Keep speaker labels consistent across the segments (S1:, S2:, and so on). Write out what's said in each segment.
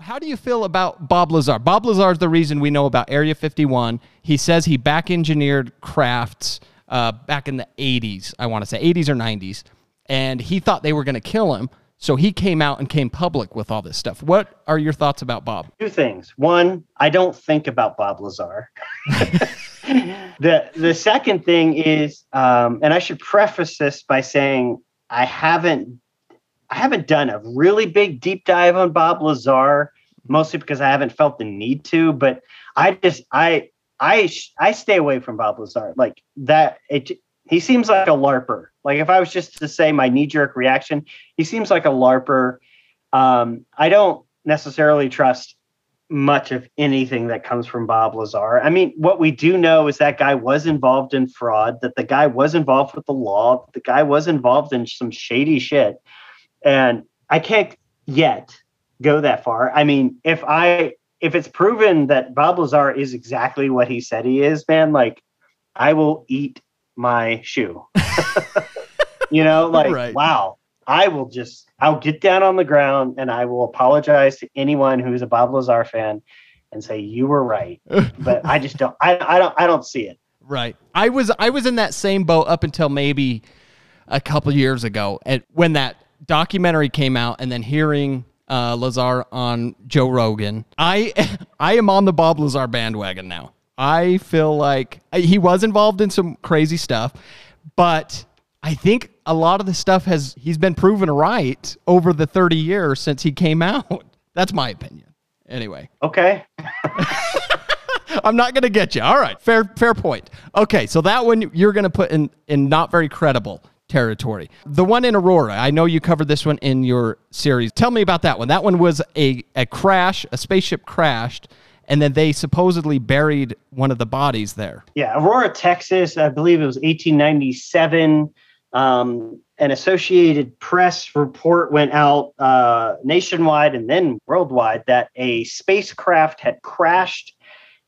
S1: How do you feel about Bob Lazar? Bob Lazar is the reason we know about Area 51. He says he back engineered crafts uh, back in the 80s, I want to say 80s or 90s, and he thought they were going to kill him. So he came out and came public with all this stuff. What are your thoughts about Bob?
S2: Two things. One, I don't think about Bob Lazar. the the second thing is, um, and I should preface this by saying I haven't I haven't done a really big deep dive on Bob Lazar, mostly because I haven't felt the need to. But I just I I I stay away from Bob Lazar like that. It he seems like a larper. Like if I was just to say my knee jerk reaction, he seems like a larper. Um, I don't necessarily trust much of anything that comes from Bob Lazar. I mean, what we do know is that guy was involved in fraud, that the guy was involved with the law, the guy was involved in some shady shit. And I can't yet go that far. I mean, if I if it's proven that Bob Lazar is exactly what he said he is, man, like I will eat my shoe. you know, like right. wow. I will just I'll get down on the ground and I will apologize to anyone who's a Bob Lazar fan and say you were right. but I just don't I, I don't I don't see it.
S1: Right. I was I was in that same boat up until maybe a couple years ago and when that documentary came out and then hearing uh, Lazar on Joe Rogan. I I am on the Bob Lazar bandwagon now. I feel like he was involved in some crazy stuff, but I think a lot of the stuff has he's been proven right over the 30 years since he came out. That's my opinion. Anyway.
S2: Okay.
S1: I'm not going to get you. All right, fair fair point. Okay, so that one you're going to put in in not very credible territory. The one in Aurora, I know you covered this one in your series. Tell me about that one. That one was a a crash, a spaceship crashed and then they supposedly buried one of the bodies there.
S2: Yeah, Aurora, Texas, I believe it was 1897 um, an Associated Press report went out uh, nationwide and then worldwide that a spacecraft had crashed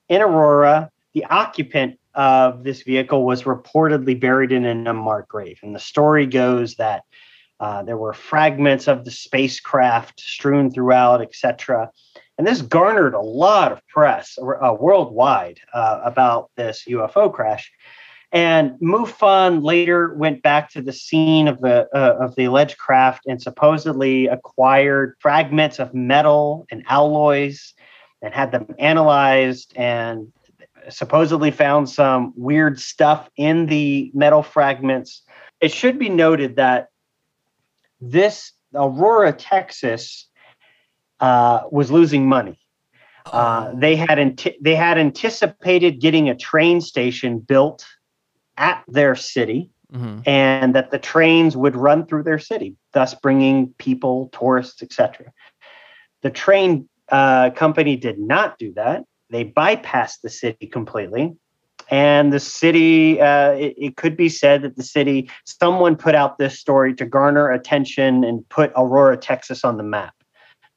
S2: in Aurora. The occupant of this vehicle was reportedly buried in an unmarked grave. And the story goes that uh, there were fragments of the spacecraft strewn throughout, etc. And this garnered a lot of press uh, worldwide uh, about this UFO crash. And MUFON later went back to the scene of the uh, of the alleged craft and supposedly acquired fragments of metal and alloys and had them analyzed and supposedly found some weird stuff in the metal fragments. It should be noted that this Aurora, Texas, uh, was losing money. Uh, they had they had anticipated getting a train station built at their city mm-hmm. and that the trains would run through their city, thus bringing people, tourists, etc. The train uh, company did not do that. They bypassed the city completely. And the city, uh, it, it, could be said that the city, someone put out this story to garner attention and put Aurora, Texas on the map.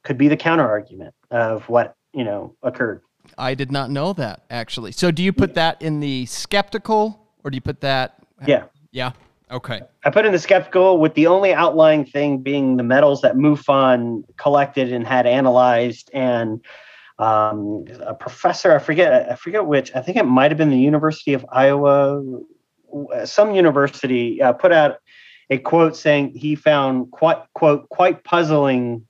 S2: Could be the counter argument of what, you know, occurred.
S1: I did not know that actually. So do you put that in the skeptical or do you put that?
S2: Yeah.
S1: Yeah. Okay.
S2: I put in the skeptical with the only outlying thing being the metals that MUFON collected and had analyzed, and um, a professor I forget I forget which I think it might have been the University of Iowa, some university uh, put out a quote saying he found quite quote quite puzzling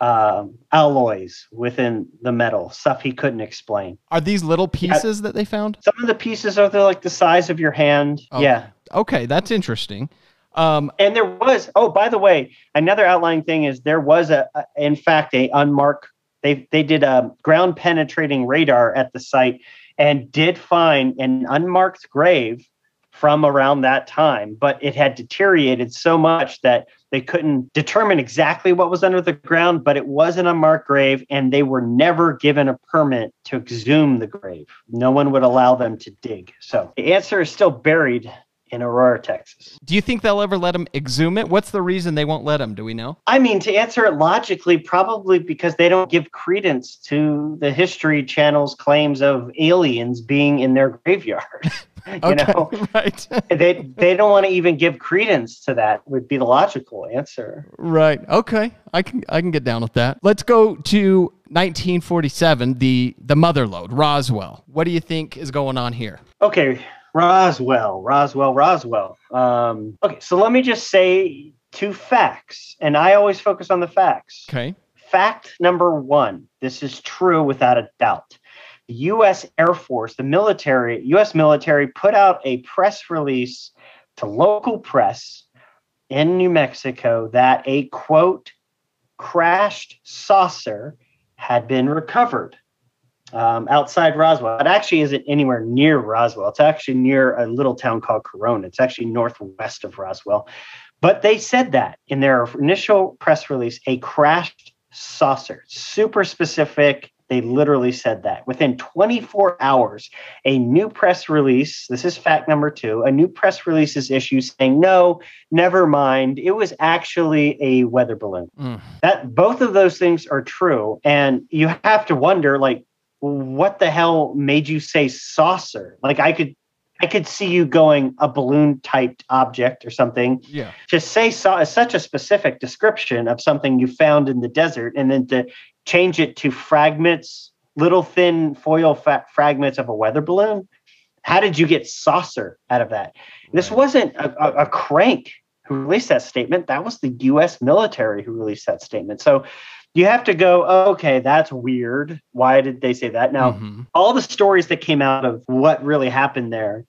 S2: um, alloys within the metal, stuff he couldn't explain.
S1: Are these little pieces yeah. that they found?
S2: Some of the pieces are like the size of your hand.
S1: Okay.
S2: Yeah.
S1: Okay, that's interesting. Um,
S2: and there was, oh, by the way, another outlying thing is there was a, a in fact, a unmarked. They they did a ground penetrating radar at the site and did find an unmarked grave from around that time, but it had deteriorated so much that they couldn't determine exactly what was under the ground, but it was an unmarked grave, and they were never given a permit to exhume the grave. No one would allow them to dig. So the answer is still buried in Aurora, Texas.
S1: Do you think they'll ever let them exhume it? What's the reason they won't let them? Do we know?
S2: I mean, to answer it logically, probably because they don't give credence to the History Channel's claims of aliens being in their graveyard. you
S1: Okay,
S2: know,
S1: right,
S2: they they don't want to even give credence to that. Would be the logical answer.
S1: right. Okay, I can I can get down with that. Let's go to 1947. The the mother lode, Roswell. What do you think is going on here?
S2: Okay, Roswell, Roswell, Roswell. Um, okay, so let me just say two facts, and I always focus on the facts.
S1: Okay.
S2: Fact number one: this is true without a doubt. The U.S. Air Force, the military, U.S. military, put out a press release to local press in New Mexico that a quote crashed saucer had been recovered um, outside Roswell. It actually isn't anywhere near Roswell. It's actually near a little town called Corona. It's actually northwest of Roswell. But they said that in their initial press release, a crashed saucer, super specific. They literally said that. Within 24 hours, a new press release, this is fact number two, a new press release is issued saying, no, never mind. It was actually a weather balloon.
S1: Mm.
S2: That both of those things are true. And you have to wonder, like, what the hell made you say saucer? Like I could I could see you going a balloon typed object or something.
S1: Yeah.
S2: To say saw is such a specific description of something you found in the desert, and then to change it to fragments, little thin foil fa- fragments of a weather balloon. How did you get saucer out of that? This wasn't a, a, a crank who released that statement. That was the U.S. military who released that statement. So you have to go, okay, that's weird. Why did they say that? Now,
S1: Mhm.
S2: all the stories that came out of what really happened there,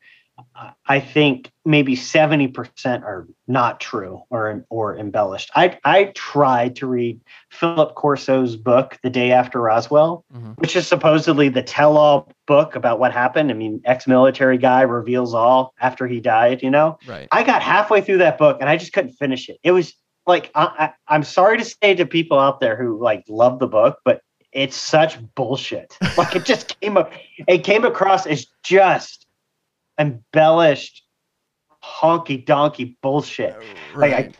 S2: I think maybe 70% are not true or or embellished. I I tried to read Philip Corso's book, The Day After Roswell,
S1: Mhm.
S2: which is supposedly the tell-all book about what happened. I mean, ex-military guy reveals all after he died, you know?
S1: Right.
S2: I got halfway through that book and I just couldn't finish it. It was like I, I, I'm sorry to say to people out there who like love the book, but it's such bullshit. Like it just came up, it came across as just embellished, honky donkey bullshit. Oh, like, I-
S1: Right.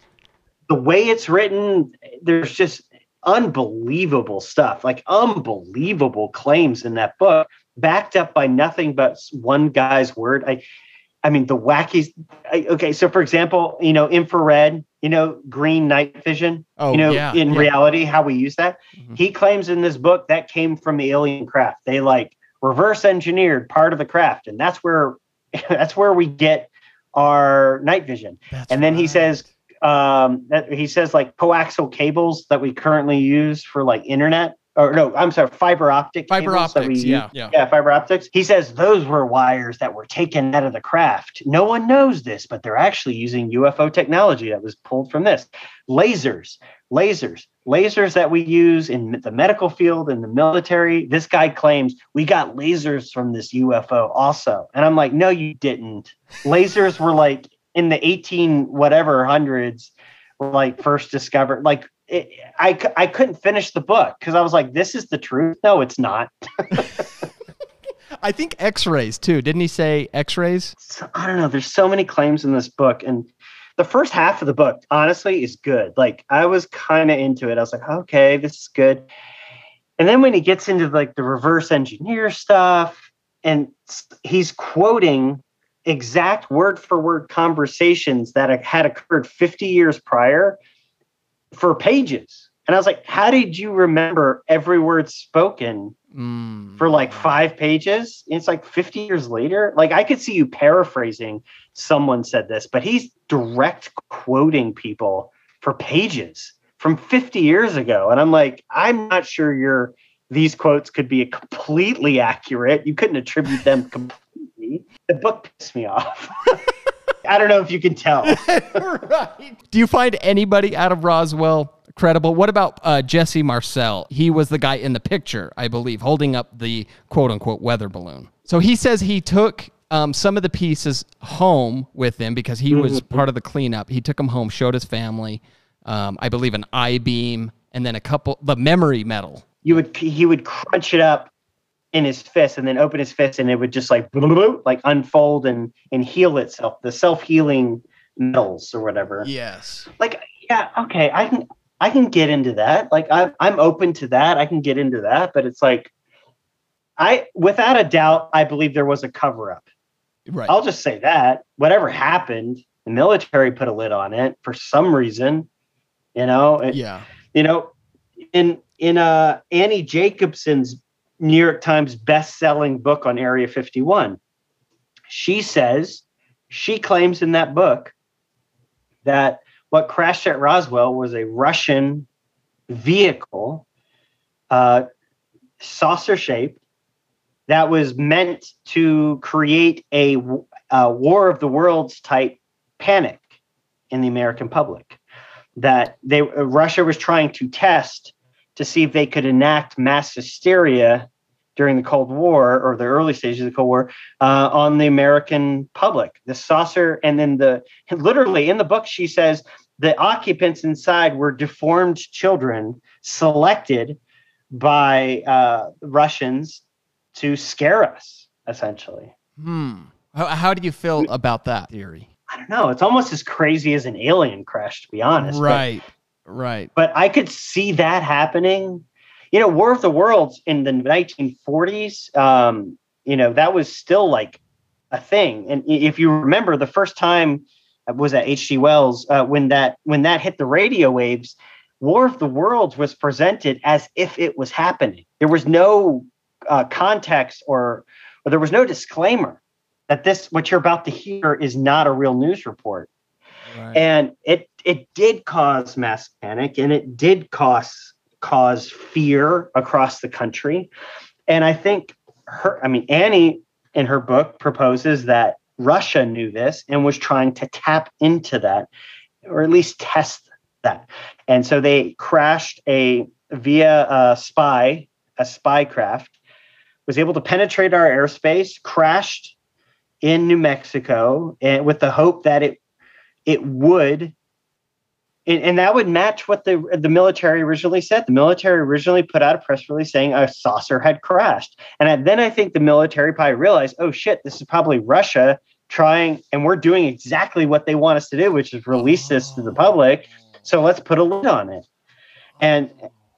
S2: The way it's written, there's just unbelievable stuff, like unbelievable claims in that book, backed up by nothing but one guy's word. I, I mean, the wacky. Okay, so for example, you know, infrared, you know, green night vision.
S1: oh,
S2: you know,
S1: yeah.
S2: in
S1: yeah.
S2: reality, how we use that.
S1: Mhm.
S2: He claims in this book that came from the alien craft. They like reverse engineered part of the craft, and that's where that's where we get our night vision.
S1: That's
S2: and then he says um that he says like coaxial cables that we currently use for like internet or no i'm sorry fiber optic
S1: fiber
S2: cables that we
S1: optics. Yeah. Yeah.
S2: yeah fiber optics he says those were wires that were taken out of the craft no one knows this but they're actually using ufo technology that was pulled from this lasers lasers lasers that we use in the medical field and the military this guy claims we got lasers from this ufo also and i'm like no you didn't lasers were like in the 18 whatever hundreds like first discovered like it, I, I couldn't finish the book because i was like this is the truth? No it's not.
S1: I think X-rays too. Didn't he say X-rays?
S2: so, i don't know. There's so many claims in this book and the first half of the book honestly is good. Like i was kind of into it. I was like okay this is good. And then when he gets into like the reverse engineer stuff and he's quoting exact word for word conversations that had occurred 50 years prior for pages and i was like how did you remember every word spoken
S1: Mm.
S2: for like five pages. It's like 50 years later. Like I could see you paraphrasing someone said this, but he's direct quoting people for pages from 50 years ago. And I'm like, I'm not sure your these quotes could be completely accurate. You couldn't attribute them completely. The book pissed me off. I don't know if you can tell.
S1: right. Do you find anybody out of Roswell credible? What about uh, Jesse Marcel? He was the guy in the picture, I believe, holding up the quote unquote weather balloon. So he says he took um, some of the pieces home with him because he was part of the cleanup. He took them home, showed his family, um, I believe, an I beam, and then a couple, the memory metal.
S2: You would he would crunch it up in his fist and then open his fist and it would just like like unfold and and heal itself. The self healing metals or whatever.
S1: Yes.
S2: like yeah okay i can i can get into that like i'm, I'm open to that i can get into that but it's like i without a doubt i believe there was a cover up
S1: Right.
S2: I'll just say that whatever happened, the military put a lid on it for some reason. You know, it-
S1: yeah.
S2: you know, in in uh, Annie Jacobson's New York Times best-selling book on Area 51, she says she claims in that book that what crashed at Roswell was a Russian vehicle, uh, saucer shaped, that was meant to create a, a War of the Worlds type panic in the American public. That they Russia was trying to test to see if they could enact mass hysteria during the Cold War or the early stages of the Cold War uh, on the American public. The saucer, and then the literally in the book, she says the occupants inside were deformed children selected by uh, Russians to scare us, essentially.
S1: Hmm. How, how do you feel about that theory?
S2: I don't know. It's almost as crazy as an alien crash, to be honest. but-
S1: Right.
S2: But I could see that happening. You know, War of the Worlds in the 1940s, um, you know, that was still like a thing. And if you remember, the first time uh, was at H.G. Wells uh, when that when that hit the radio waves. War of the Worlds was presented as if it was happening. There was no uh, context or, or there was no disclaimer that this what you're about to hear is not a real news report
S1: Right.
S2: and it it did cause mass panic and it did cause cause fear across the country. And i think her i mean annie in her book proposes that russia knew this and was trying to tap into that or at least test that. And so they crashed a via a spy a spy craft was able to penetrate our airspace crashed in new mexico and with the hope that it it would and, and that would match what the the military originally said. The military originally put out a press release saying a saucer had crashed, and then I think the military probably realized, oh shit, this is probably Russia trying, and we're doing exactly what they want us to do, which is release this to the public. So let's put a lid on it, and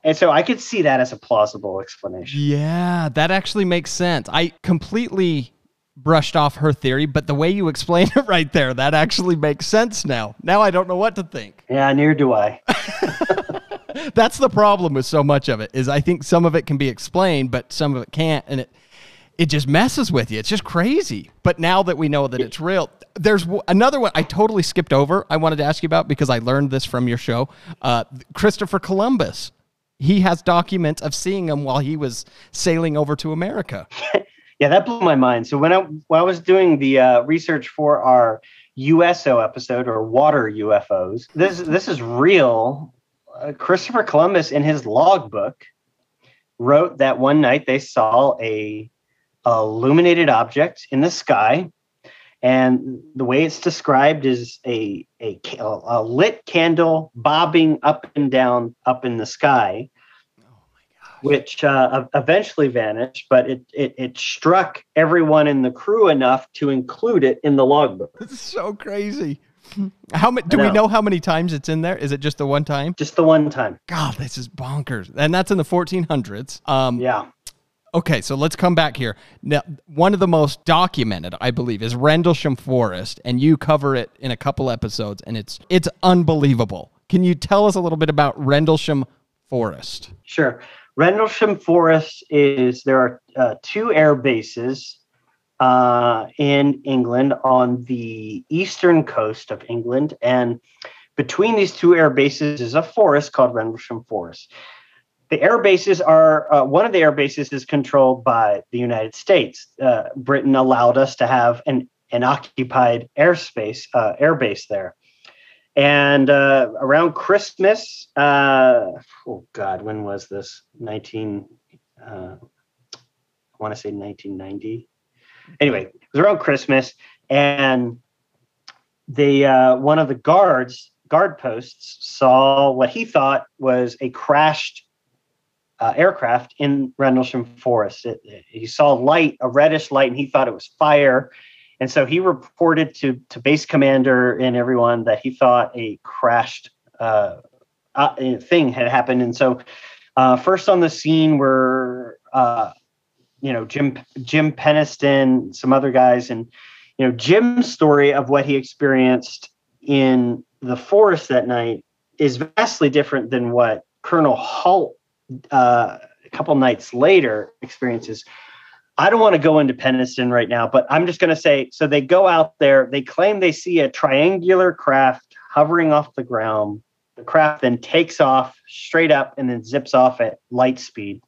S2: and so I could see that as a plausible explanation.
S1: Yeah, that actually makes sense. I completely brushed off her theory, but the way you explain it right there, that actually makes sense now. Now I don't know what to think.
S2: Yeah, neither do I.
S1: That's the problem with so much of it is I think some of it can be explained, but some of it can't, and it it just messes with you. It's just crazy. But now that we know that it's real, there's w- another one I totally skipped over. I wanted to ask you about because I learned this from your show. Uh, Christopher Columbus. He has documents of seeing him while he was sailing over to America.
S2: Yeah, that blew my mind. So when I when I was doing the uh, research for our USO episode or water UFOs, this this is real. Uh, Christopher Columbus in his logbook wrote that one night they saw a, illuminated object in the sky, and the way it's described is a a, a lit candle bobbing up and down up in the sky which uh, eventually vanished, but it, it it struck everyone in the crew enough to include it in the logbook.
S1: It's so crazy. How many? Do we
S2: know.
S1: know how many times it's in there? Is it just the one time?
S2: Just the one time.
S1: God, this is bonkers, and that's in the 1400s. Um,
S2: Yeah.
S1: Okay, so let's come back here. Now, one of the most documented, I believe, is Rendlesham Forest, and you cover it in a couple episodes, and it's it's unbelievable. Can you tell us a little bit about Rendlesham Forest?
S2: Sure. Rendlesham Forest is there are uh, two air bases uh, in England on the eastern coast of England, and between these two air bases is a forest called Rendlesham Forest. The air bases are uh, one of the air bases is controlled by the United States. Uh, Britain allowed us to have an an occupied airspace uh, air base there. And uh, around Christmas, uh, oh God, when was this? 19, uh, I want to say 1990. Anyway, it was around Christmas, and the uh, one of the guards, guard posts, saw what he thought was a crashed uh, aircraft in Rendlesham Forest. It, he saw light, a reddish light, and he thought it was fire. And so he reported to to base commander and everyone that he thought a crashed uh, uh, thing had happened. And so uh, first on the scene were uh, you know Jim Jim Penniston, some other guys, and you know, Jim's story of what he experienced in the forest that night is vastly different than what Colonel Halt uh, a couple nights later experiences. I don't want to go into Penniston right now, but I'm just going to say so they go out there, they claim they see a triangular craft hovering off the ground. The craft then takes off straight up and then zips off at light speed.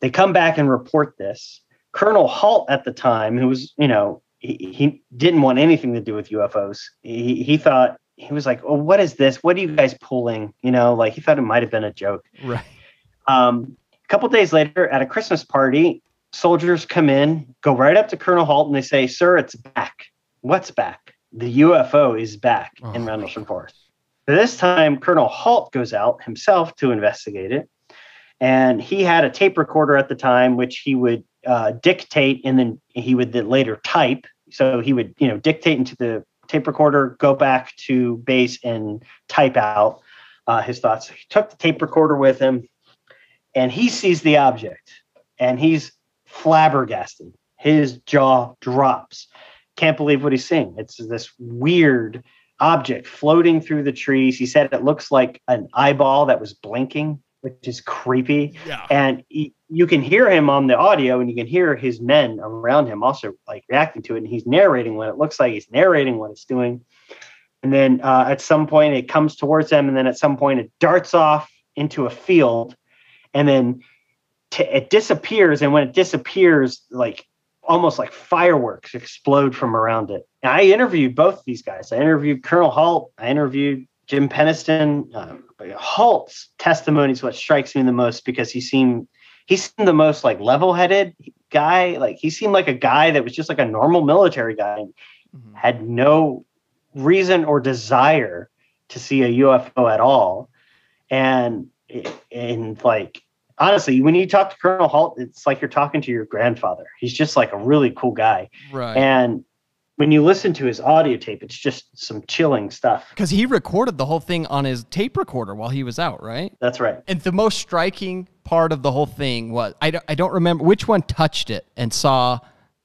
S2: They come back and report this. Colonel Halt at the time, who was, you know, he, he didn't want anything to do with UFOs. He, he thought, he was like, "Oh, what is this? What are you guys pulling?" You know, like he thought it might have been a joke.
S1: Right.
S2: Um, a couple days later, at a Christmas party, soldiers come in, go right up to Colonel Halt, and they say, "Sir, it's back. What's back? The UFO is back
S1: Oh.
S2: in Rendlesham Forest." This time, Colonel Halt goes out himself to investigate it, and he had a tape recorder at the time, which he would uh, dictate, and then he would then later type. So he would, you know, dictate into the tape recorder, go back to base, and type out uh, his thoughts. He took the tape recorder with him, and he sees the object, and he's flabbergasted. His jaw drops. Can't believe what he's seeing. It's this weird object floating through the trees. He said it looks like an eyeball that was blinking, which is creepy.
S1: Yeah.
S2: And he, you can hear him on the audio, and you can hear his men around him also like reacting to it. And he's narrating what it looks like. He's narrating what it's doing. And then uh, at some point, it comes towards them, and then at some point, it darts off into a field, and then t- it disappears. And when it disappears, like almost like fireworks explode from around it. And I interviewed both these guys. I interviewed Colonel Halt. I interviewed Jim Penniston. Um, Halt's testimony is what strikes me the most because he seemed he seemed the most like level-headed guy. Like he seemed like a guy that was just like a normal military guy and
S1: Mhm.
S2: had no reason or desire to see a UFO at all. And and like honestly, when you talk to Colonel Halt, it's like you're talking to your grandfather. He's just like a really cool guy.
S1: Right.
S2: And when you listen to his audio tape, it's just some chilling stuff.
S1: Because he recorded the whole thing on his tape recorder while he was out, right?
S2: That's right.
S1: And the most striking part of the whole thing was I don't, I don't remember which one touched it and saw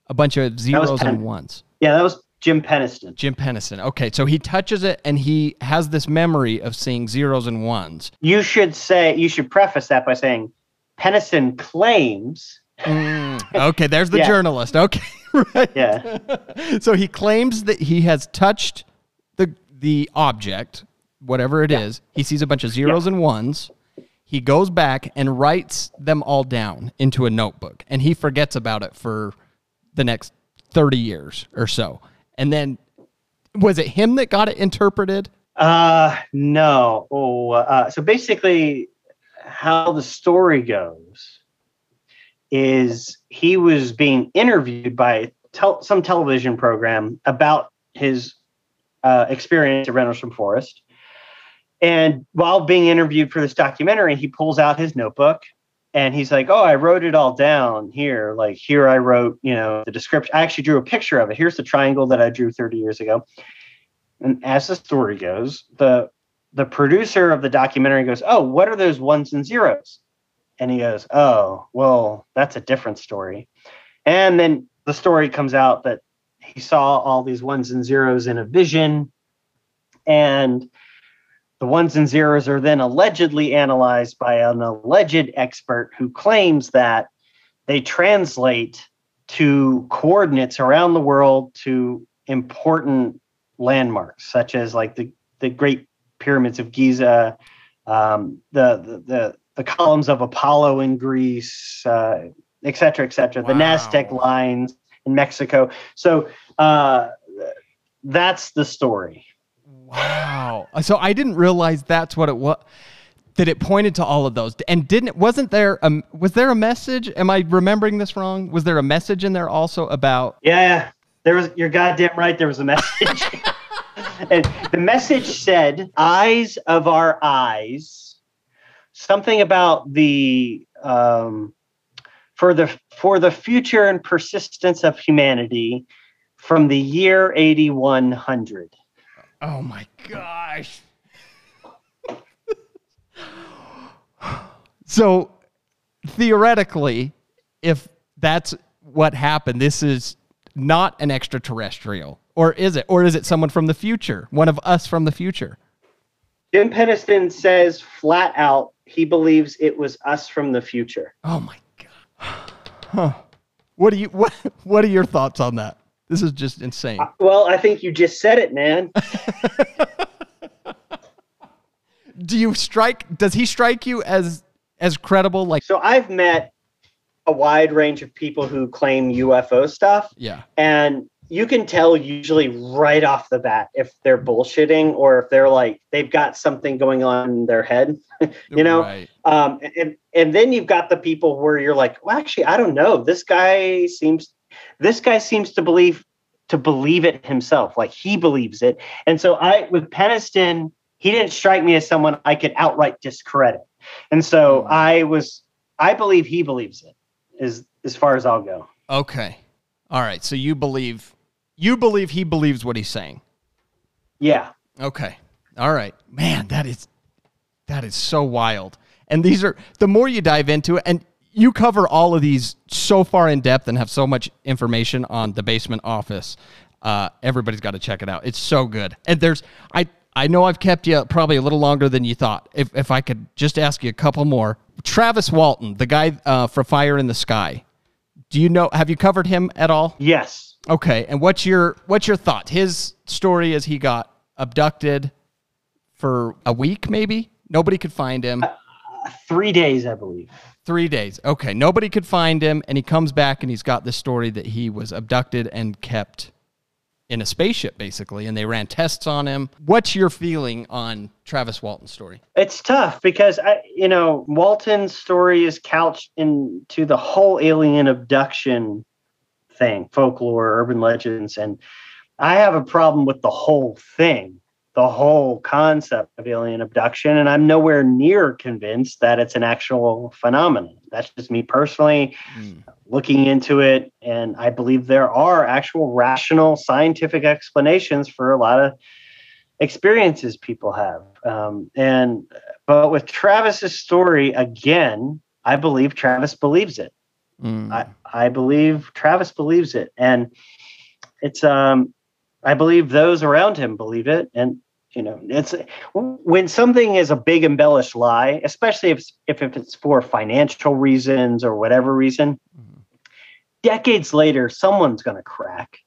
S1: a bunch of zeros and ones.
S2: Yeah, that was Jim Penniston.
S1: Jim Penniston. Okay, so he touches it and he has this memory of seeing zeros and ones.
S2: You should say you should preface that by saying Penniston claims.
S1: Mm, okay, there's the
S2: Yeah.
S1: journalist. Okay, right.
S2: Yeah.
S1: so he claims that he has touched the the object, whatever it is. He sees a bunch of zeros and ones. He goes back and writes them all down into a notebook, and he forgets about it for the next thirty years or so. And then, was it him that got it interpreted?
S2: Uh no. Oh, uh, so basically, how the story goes is he was being interviewed by tel- some television program about his uh, experience at Rendlesham Forest. And while being interviewed for this documentary, he pulls out his notebook and he's like, Oh, I wrote it all down here. Like, here I wrote, you know, the description. I actually drew a picture of it. Here's the triangle that I drew 30 years ago. And as the story goes, the the producer of the documentary goes, "Oh, what are those ones and zeros?" And he goes, "Oh, well, that's a different story." And then the story comes out that he saw all these ones and zeros in a vision, and the ones and zeros are then allegedly analyzed by an alleged expert who claims that they translate to coordinates around the world to important landmarks such as like the the great pyramids of Giza, um, the, the the the columns of Apollo in Greece, uh, et cetera, et cetera, the
S1: Wow.
S2: Naztec lines in Mexico. So uh, that's the story.
S1: Wow. So I didn't realize that's what it was. That it pointed to all of those, and didn't wasn't there a was there a message? Am I remembering this wrong? Was there a message in there also about
S2: Yeah, there was. You're goddamn right. There was a message, and the message said, "Eyes of our eyes." Something about the um, for the for the future and persistence of humanity from the year 8100.
S1: Oh my gosh. so theoretically, if that's what happened, this is not an extraterrestrial? Or is it? Or is it someone from the future? One of us from the future?
S2: Jim Penniston says flat out he believes it was us from the future.
S1: Oh my god. Huh. What do you what what are your thoughts on that? This is just insane.
S2: Uh, well, I think you just said it, man.
S1: do you strike does he strike you as as credible like
S2: So I've met a wide range of people who claim UFO stuff
S1: Yeah.
S2: and you can tell usually right off the bat if they're bullshitting or if they're like they've got something going on in their head you know
S1: Right.
S2: um and and then you've got the people where you're like well actually i don't know this guy seems this guy seems to believe to believe it himself like he believes it and so i with penniston he didn't strike me as someone i could outright discredit and so
S1: Hmm.
S2: i was i believe he believes it is as far as i'll go
S1: Okay. All right. So you believe you believe he believes what he's saying.
S2: yeah
S1: Okay. All right. Man, that is that is so wild. And these are the more you dive into it and you cover all of these so far in depth and have so much information on the basement office. Uh, everybody's got to check it out. It's so good. And there's I I know I've kept you probably a little longer than you thought. If if I could just ask you a couple more. Travis Walton, the guy uh, for Fire in the Sky. Do you know have you covered him at all?
S2: yes
S1: Okay, and what's your what's your thought? His story is he got abducted for a week, maybe nobody could find him.
S2: Uh, three days i believe
S1: Three days. Okay, nobody could find him, and he comes back and he's got this story that he was abducted and kept in a spaceship, basically, and they ran tests on him. What's your feeling on Travis Walton's story?
S2: It's tough because I, you know, Walton's story is couched into the whole alien abduction thing, folklore, urban legends, and I have a problem with the whole thing, the whole concept of alien abduction, and I'm nowhere near convinced that it's an actual phenomenon. That's just me personally looking into it, and I believe there are actual rational scientific explanations for a lot of experiences people have. Um, and but with Travis's story again, I believe Travis believes it.
S1: Mm.
S2: I, I believe Travis believes it, and it's um, I believe those around him believe it, and you know, it's when something is a big embellished lie, especially if it's, if, if it's for financial reasons or whatever reason. Decades later, someone's going to crack.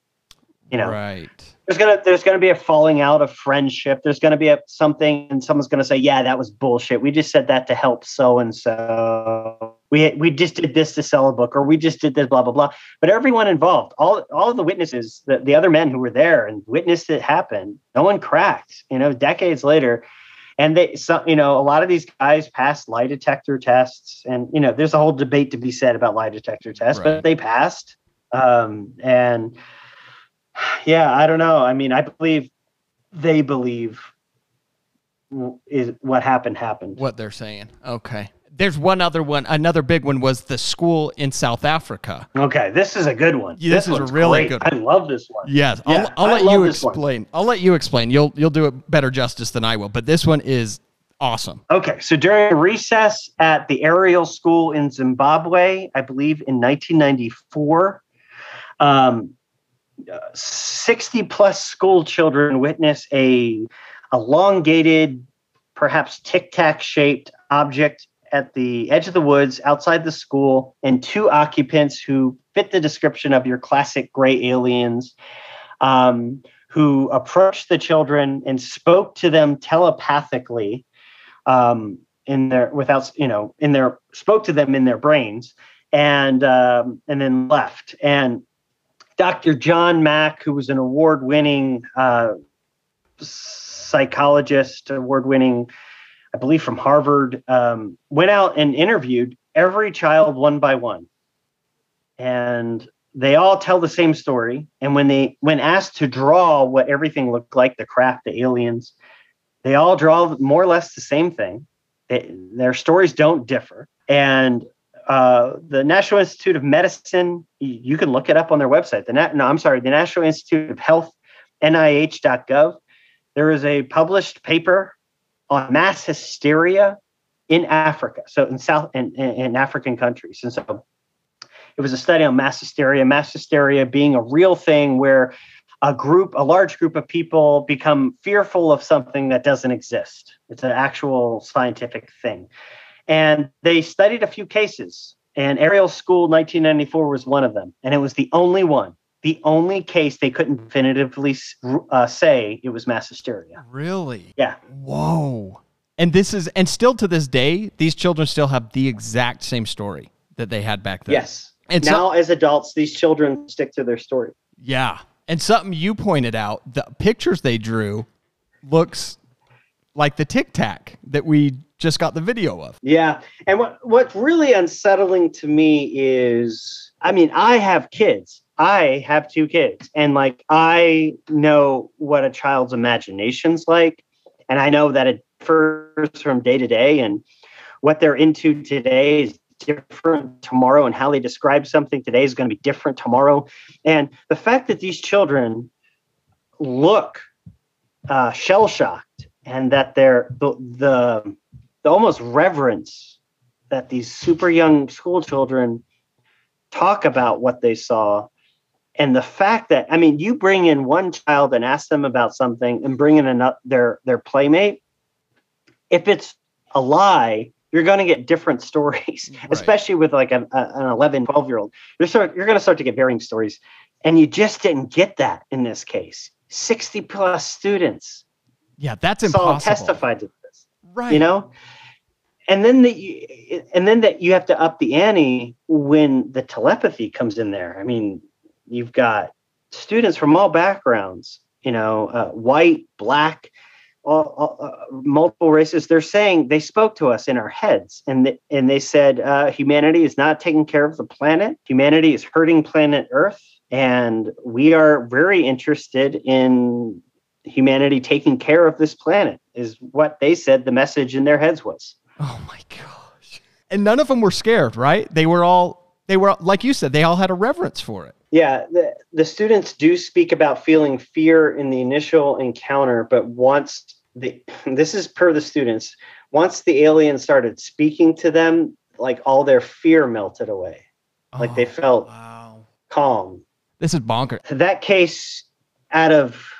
S2: You know,
S1: right.
S2: there's gonna there's gonna be a falling out of friendship. There's gonna be a something, and someone's gonna say, "Yeah, that was bullshit. We just said that to help so and so. We we just did this to sell a book, or we just did this, blah blah blah." But everyone involved, all all of the witnesses, the, the other men who were there and witnessed it happen, no one cracked. You know, decades later, and they, some, you know, a lot of these guys passed lie detector tests, and you know, there's a whole debate to be said about lie detector tests,
S1: Right.
S2: but they passed, um, and yeah, I don't know. I mean, I believe they believe is what happened happened.
S1: What they're saying. Okay. There's one other one. Another big one was the school in South Africa.
S2: Okay, this is a good one.
S1: Yeah, this is a really
S2: great.
S1: good
S2: I love this one.
S1: Yes,
S2: Yeah,
S1: I'll, I'll let you
S2: this one.
S1: explain. I'll let you explain. You'll you'll do it better justice than I will. But this one is awesome.
S2: Okay, so during recess at the Ariel School in Zimbabwe, I believe in 1994, um, uh, 60 plus school children witness a elongated, perhaps tic tac shaped object at the edge of the woods outside the school, and two occupants who fit the description of your classic gray aliens. Um, who approached the children and spoke to them telepathically um, in their without you know in their spoke to them in their brains and um, and then left and Dr. John Mack, who was an award-winning uh, psychologist, award-winning, I believe from Harvard, um, went out and interviewed every child one by one, and they all tell the same story. And when they when asked to draw what everything looked like, the craft, the aliens, they all draw more or less the same thing. Their stories don't differ. And uh, the National Institute of Medicine, you, you can look it up on their website. The Na- no, I'm sorry, the National Institute of Health, NIH.gov. There is a published paper on mass hysteria in Africa, so in South in, in, African countries. And so It was a study on mass hysteria, mass hysteria being a real thing where a group, a large group of people become fearful of something that doesn't exist. It's an actual scientific thing. And they studied a few cases, and Ariel School 1994 was one of them. And it was the only one, the only case they couldn't definitively uh, say it was mass hysteria.
S1: Really?
S2: Yeah.
S1: Whoa. And this is, and still to this day, these children still have the exact same story that they had back then.
S2: Yes. And now, so, as adults, these children stick to their story.
S1: Yeah. And something you pointed out, the pictures they drew looks like the tic tac that we just got the video of.
S2: Yeah. And what what's really unsettling to me is I mean, I have kids. I have two kids. And like I know what a child's imagination's like. And I know that it differs from day to day and what they're into today is different tomorrow and how they describe something today is going to be different tomorrow and the fact that these children look uh, shell shocked and that they're the, the the almost reverence that these super young school children talk about what they saw and the fact that i mean you bring in one child and ask them about something and bring in another their their playmate if it's a lie you're going to get different stories, right. especially with like an, an 11, 12 year old. You're, you're going to start to get varying stories. And you just didn't get that in this case. 60 plus students.
S1: Yeah, that's impossible.
S2: testified to this.
S1: Right.
S2: You know? And then that you, and then that you have to up the ante when the telepathy comes in there. I mean, you've got students from all backgrounds, you know, uh, white, black, all, all, uh, multiple races. They're saying they spoke to us in our heads and and they said uh, humanity is not taking care of the planet. Humanity is hurting planet earth and we are very interested in humanity taking care of this planet is what they said the message in their heads was.
S1: Oh my gosh. And none of them were scared right? They were all they were like you said they all had a reverence for it
S2: yeah, the, the students do speak about feeling fear in the initial encounter, but once the this is per the students, once the alien started speaking to them, like all their fear melted away. Oh, like they oh, felt wow. calm.
S1: This is bonker.
S2: That case out of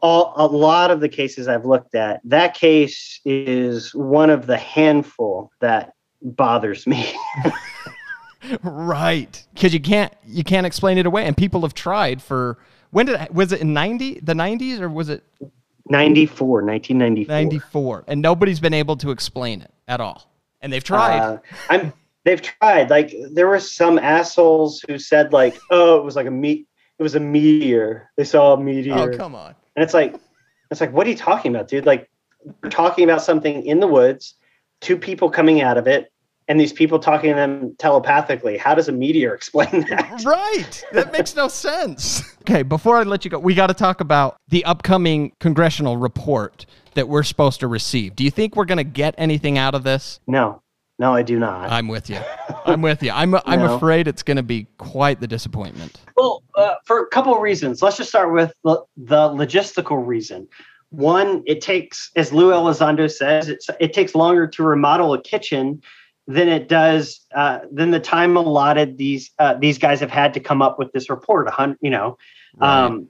S2: all a lot of the cases I've looked at, that case is one of the handful that bothers me.
S1: right. Because you can't you can't explain it away. And people have tried for when did was it in 90 the 90s or was it?
S2: 94 1994
S1: 94 and nobody's been able to explain it at all. And they've tried. Uh,
S2: i'm they've tried. Like there were some assholes who said like oh it was like a meat it was a meteor. They saw a meteor.
S1: Oh come on.
S2: And it's like it's like what are you talking about dude? Like we're talking about something in the woods two people coming out of it and these people talking to them telepathically. How does a meteor explain that?
S1: Right. That makes no sense. Okay, before I let you go, we got to talk about the upcoming congressional report that we're supposed to receive. Do you think we're going to get anything out of this?
S2: No. No, I do not.
S1: I'm with you. I'm with you. I'm I'm no. afraid it's going to be quite the disappointment.
S2: Well, uh, for a couple of reasons. Let's just start with the, the logistical reason. One, it takes, as Lou Elizondo says, it takes longer to remodel a kitchen than it does uh, than the time allotted these uh, these guys have had to come up with this report. A hundred, you know, right. um,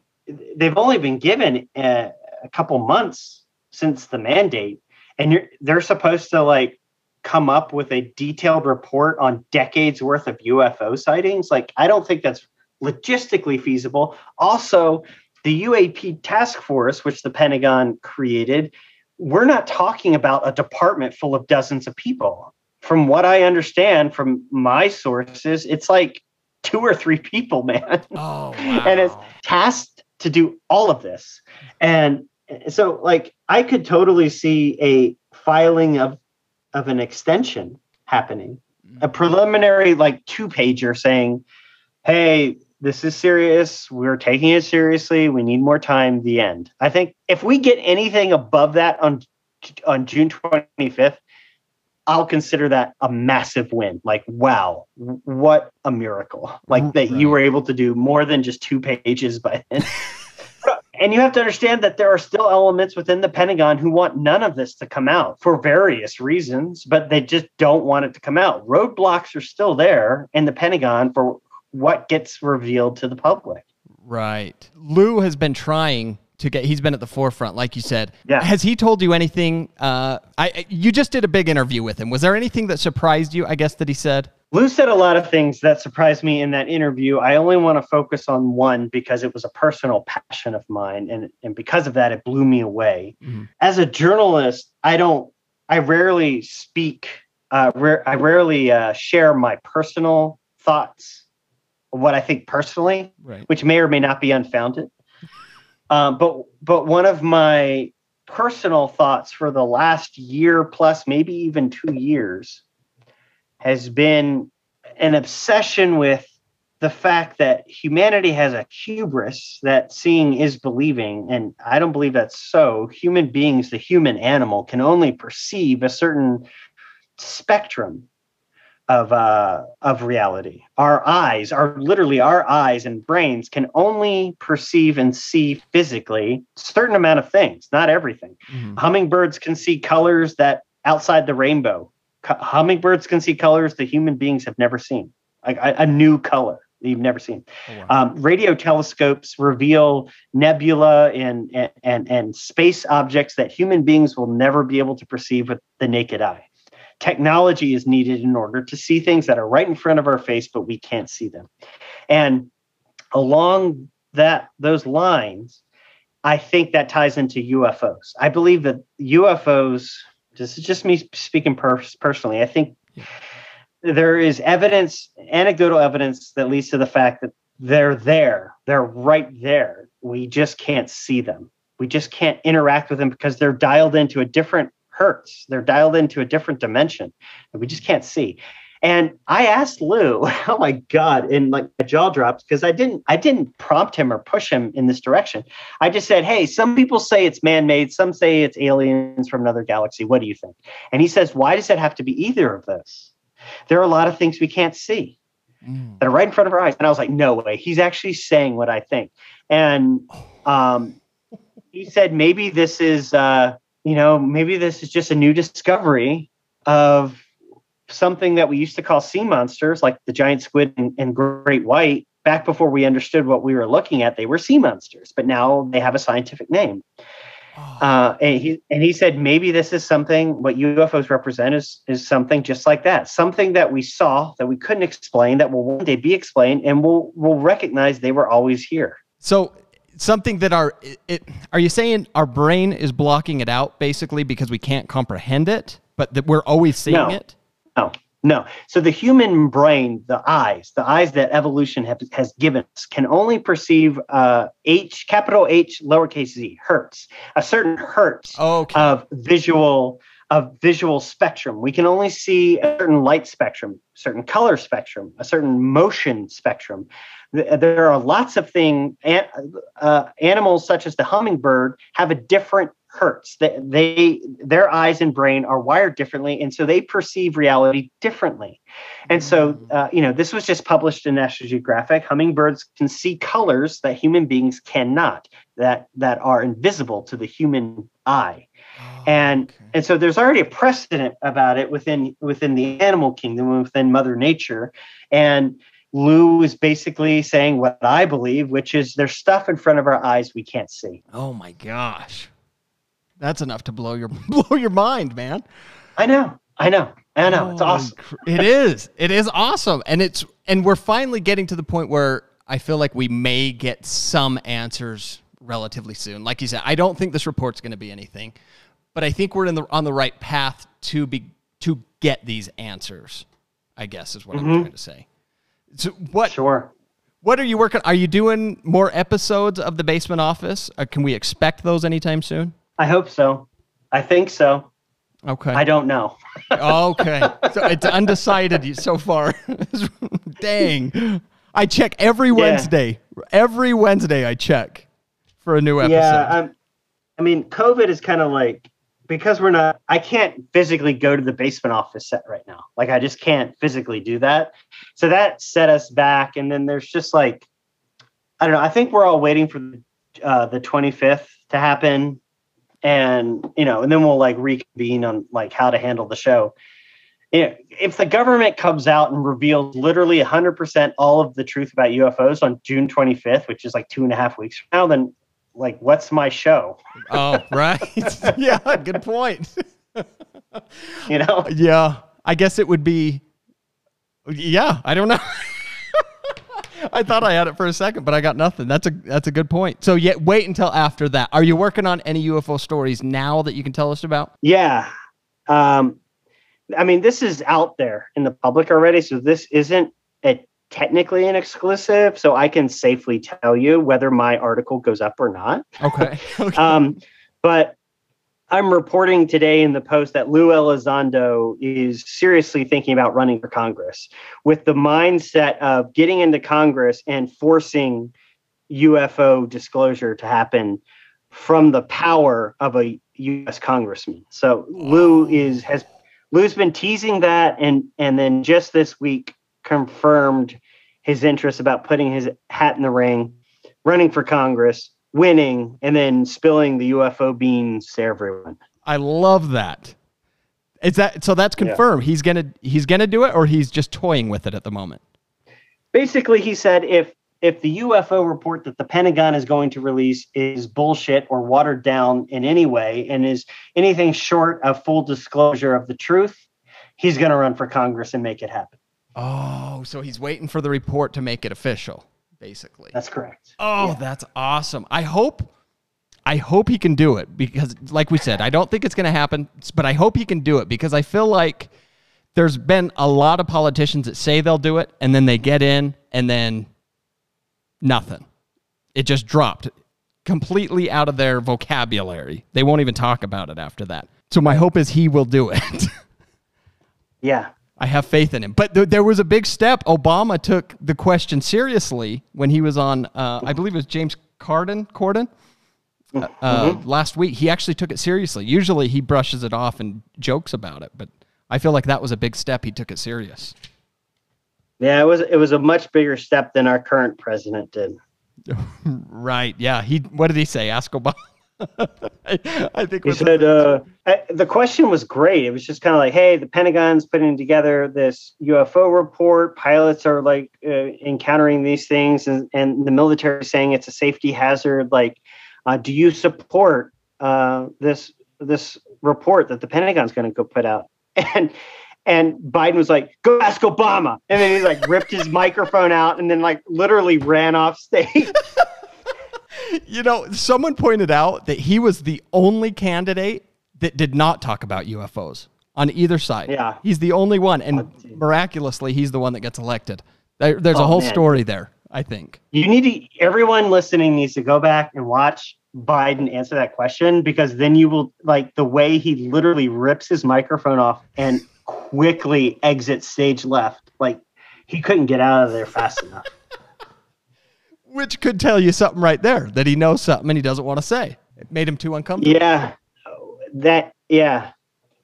S2: they've only been given a, a, couple months since the mandate, and they're supposed to like come up with a detailed report on decades worth of UFO sightings. Like, I don't think that's logistically feasible. Also, the UAP task force, which the Pentagon created, we're not talking about a department full of dozens of people from what I understand from my sources, it's like two or three people, man.
S1: Oh, wow.
S2: and it's tasked to do all of this. And so, like, I could totally see a filing of of an extension happening, a mm-hmm. preliminary like two pager saying, "Hey, this is serious. We're taking it seriously. We need more time." The end. I think if we get anything above that on on June 25th, I'll consider that a massive win. Like, wow, what a miracle! Like mm, that right. you were able to do more than just two pages by then. and you have to understand that there are still elements within the Pentagon who want none of this to come out for various reasons, but they just don't want it to come out. Roadblocks are still there in the Pentagon for what gets revealed to the public.
S1: Right. Lou has been trying to get he's been at the forefront like you said.
S2: Yeah.
S1: Has he told you anything uh i you just did a big interview with him. Was there anything that surprised you i guess that he said?
S2: Lou said a lot of things that surprised me in that interview. I only want to focus on one because it was a personal passion of mine and and because of that it blew me away. Mm-hmm. as a journalist i don't i rarely speak uh rare, i rarely uh, share my personal thoughts what i think personally right. which may or may not be unfounded um, but but one of my personal thoughts for the last year plus, maybe even two years, has been an obsession with the fact that humanity has a hubris that seeing is believing. And i don't believe that's so. Human beings the human animal can only perceive a certain spectrum of uh, of reality. Our eyes, are literally our eyes and brains can only perceive and see physically certain amount of things, not everything. Mm-hmm. Hummingbirds can see colors that outside the rainbow. hummingbirds can see colors that human beings have never seen, like a, a new color that you've never seen. Oh, wow. um, radio telescopes reveal nebula and, and and and space objects that human beings will never be able to perceive with the naked eye technology is needed in order to see things that are right in front of our face but we can't see them. And along that those lines i think that ties into ufos i believe that ufos this is just me speaking per- personally i think there is evidence anecdotal evidence that leads to the fact that they're there they're right there. We just can't see them. We just can't interact with them because they're dialed into a different hertz. They're dialed into a different dimension that we just can't see. And I asked Lou, oh my God, and like my jaw dropped because I didn't I didn't prompt him or push him in this direction. I just said, hey, some people say it's man-made, some say it's aliens from another galaxy. What do you think? And he says, why does it have to be either of those? There are a lot of things we can't see mm. that are right in front of our eyes. And I was like, no way. He's actually saying what I think. And um, he said, maybe this is uh, you know, maybe this is just a new discovery of something that we used to call sea monsters, like the giant squid and, and, great white. Back before we understood what we were looking at, they were sea monsters, but now they have a scientific name. Oh. Uh, and he and he said maybe this is something what UFOs represent is is something just like that, something that we saw that we couldn't explain that will one day be explained, and we'll we'll recognize they were always here.
S1: So something that our it, are you saying our brain is blocking it out basically because we can't comprehend it but that we're always seeing
S2: no,
S1: it?
S2: No. No. So the human brain the eyes the eyes that evolution have, has given us can only perceive uh, h capital h lowercase z hertz. A certain hertz okay. of visual of visual spectrum. We can only see a certain light spectrum, certain color spectrum, a certain motion spectrum there are lots of things uh, animals such as the hummingbird have a different hertz they, they their eyes and brain are wired differently and so they perceive reality differently and so mm. uh, you know this was just published in national geographic hummingbirds can see colors that human beings cannot that that are invisible to the human eye oh, and okay. and so there's already a precedent about it within within the animal kingdom within mother nature and Lou is basically saying what I believe, which is there's stuff in front of our eyes we can't see.
S1: Oh my gosh. That's enough to blow your blow your mind, man.
S2: I know. I know. I know. Oh, it's awesome.
S1: it is. It is awesome. And it's and we're finally getting to the point where I feel like we may get some answers relatively soon. Like you said, I don't think this report's going to be anything, but I think we're in the on the right path to be to get these answers. I guess is what mm-hmm. I'm trying to say. So what?
S2: Sure.
S1: What are you working? Are you doing more episodes of the Basement Office? Uh, can we expect those anytime soon?
S2: I hope so. I think so.
S1: Okay.
S2: I don't know.
S1: okay. So it's undecided so far. Dang. I check every Wednesday. Yeah. Every Wednesday I check for a new episode. Yeah, I'm,
S2: I mean, COVID is kind of like because we're not i can't physically go to the basement office set right now like i just can't physically do that so that set us back and then there's just like i don't know i think we're all waiting for uh, the 25th to happen, and you know, and then we'll like reconvene on like how to handle the show. You know, if the government comes out and reveals literally 100% all of the truth about UFOs on June 25th, which is like two and a half weeks from now, then like, what's my show?
S1: Oh, right. yeah, good point.
S2: You know?
S1: Yeah, I guess it would be. Yeah, I don't know. I thought I had it for a second, but I got nothing. That's a that's a good point. So yet wait until after that. Are you working on any UFO stories now that you can tell us about?
S2: Yeah. Um, I mean, this is out there in the public already, so this isn't a technically an exclusive. So I can safely tell you whether my article goes up or not.
S1: Okay. okay.
S2: Um, but I'm reporting today in the Post that Lou Elizondo is seriously thinking about running for Congress with the mindset of getting into Congress and forcing UFO disclosure to happen from the power of a U.S. congressman. So Lou is has Lou's been teasing that, and and then just this week confirmed his interest about putting his hat in the ring, running for Congress winning and then spilling the UFO beans to everyone.
S1: I love that. Is that so? That's confirmed. Yeah. He's gonna he's gonna do it, or he's just toying with it at the moment.
S2: Basically, he said if if the UFO report that the Pentagon is going to release is bullshit or watered down in any way and is anything short of full disclosure of the truth, he's going to run for Congress and make it happen.
S1: Oh, so he's waiting for the report to make it official basically.
S2: That's correct.
S1: Oh, yeah. that's awesome. I hope I hope he can do it because like we said, I don't think it's going to happen, but I hope he can do it because I feel like there's been a lot of politicians that say they'll do it and then they get in and then nothing. It just dropped completely out of their vocabulary. They won't even talk about it after that. So my hope is he will do it.
S2: yeah.
S1: I have faith in him. But th- there was a big step. Obama took the question seriously when he was on, uh, I believe it was James Corden, Corden, uh, uh, mm-hmm. last week. He actually took it seriously. Usually he brushes it off and jokes about it, but I feel like that was a big step. He took it serious.
S2: Yeah, it was. It was a much bigger step than our current president did.
S1: right. Yeah. He. What did he say? Ask Obama.
S2: I, think he said uh, the question was great. It was just kind of like, hey, the Pentagon's putting together this UFO report. Pilots are like uh, encountering these things, and, and the military saying it's a safety hazard. Like, uh, do you support uh, this this report that the Pentagon's going to go put out? And and Biden was like, "Go ask Obama," and then he like ripped his microphone out and then like literally ran off stage.
S1: you know, someone pointed out that he was the only candidate that did not talk about UFOs on either side.
S2: Yeah.
S1: He's the only one. And oh, miraculously, he's the one that gets elected. There, there's oh, a whole man. story there, I think.
S2: You need to, everyone listening needs to go back and watch Biden answer that question because then you will, like, the way he literally rips his microphone off and quickly exits stage left. Like, he couldn't get out of there fast enough.
S1: Which could tell you something right there that he knows something and he doesn't want to say. It made him too uncomfortable.
S2: Yeah. That yeah.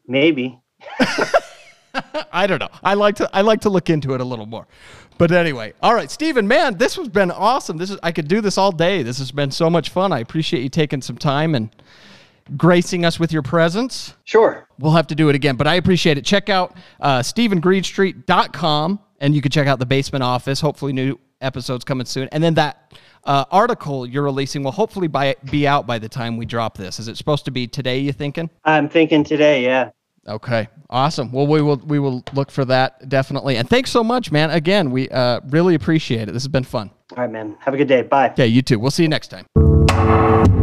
S2: Maybe.
S1: I don't know. I like to I like to look into it a little more. But anyway, all right, Steven, man, this has been awesome. This is I could do this all day. This has been so much fun. I appreciate you taking some time and gracing us with your presence.
S2: Sure.
S1: We'll have to do it again, but I appreciate it. Check out uh, StevenGreenstreet.com and you can check out the basement office. Hopefully, new episodes coming soon. And then that uh, article you're releasing will hopefully by, be out by the time we drop this. Is it supposed to be today? You thinking?
S2: I'm thinking today. Yeah.
S1: Okay. Awesome. Well, we will we will look for that definitely. And thanks so much, man. Again, we uh, really appreciate it. This has been fun.
S2: All right, man. Have a good day. Bye.
S1: Okay. You too. We'll see you next time.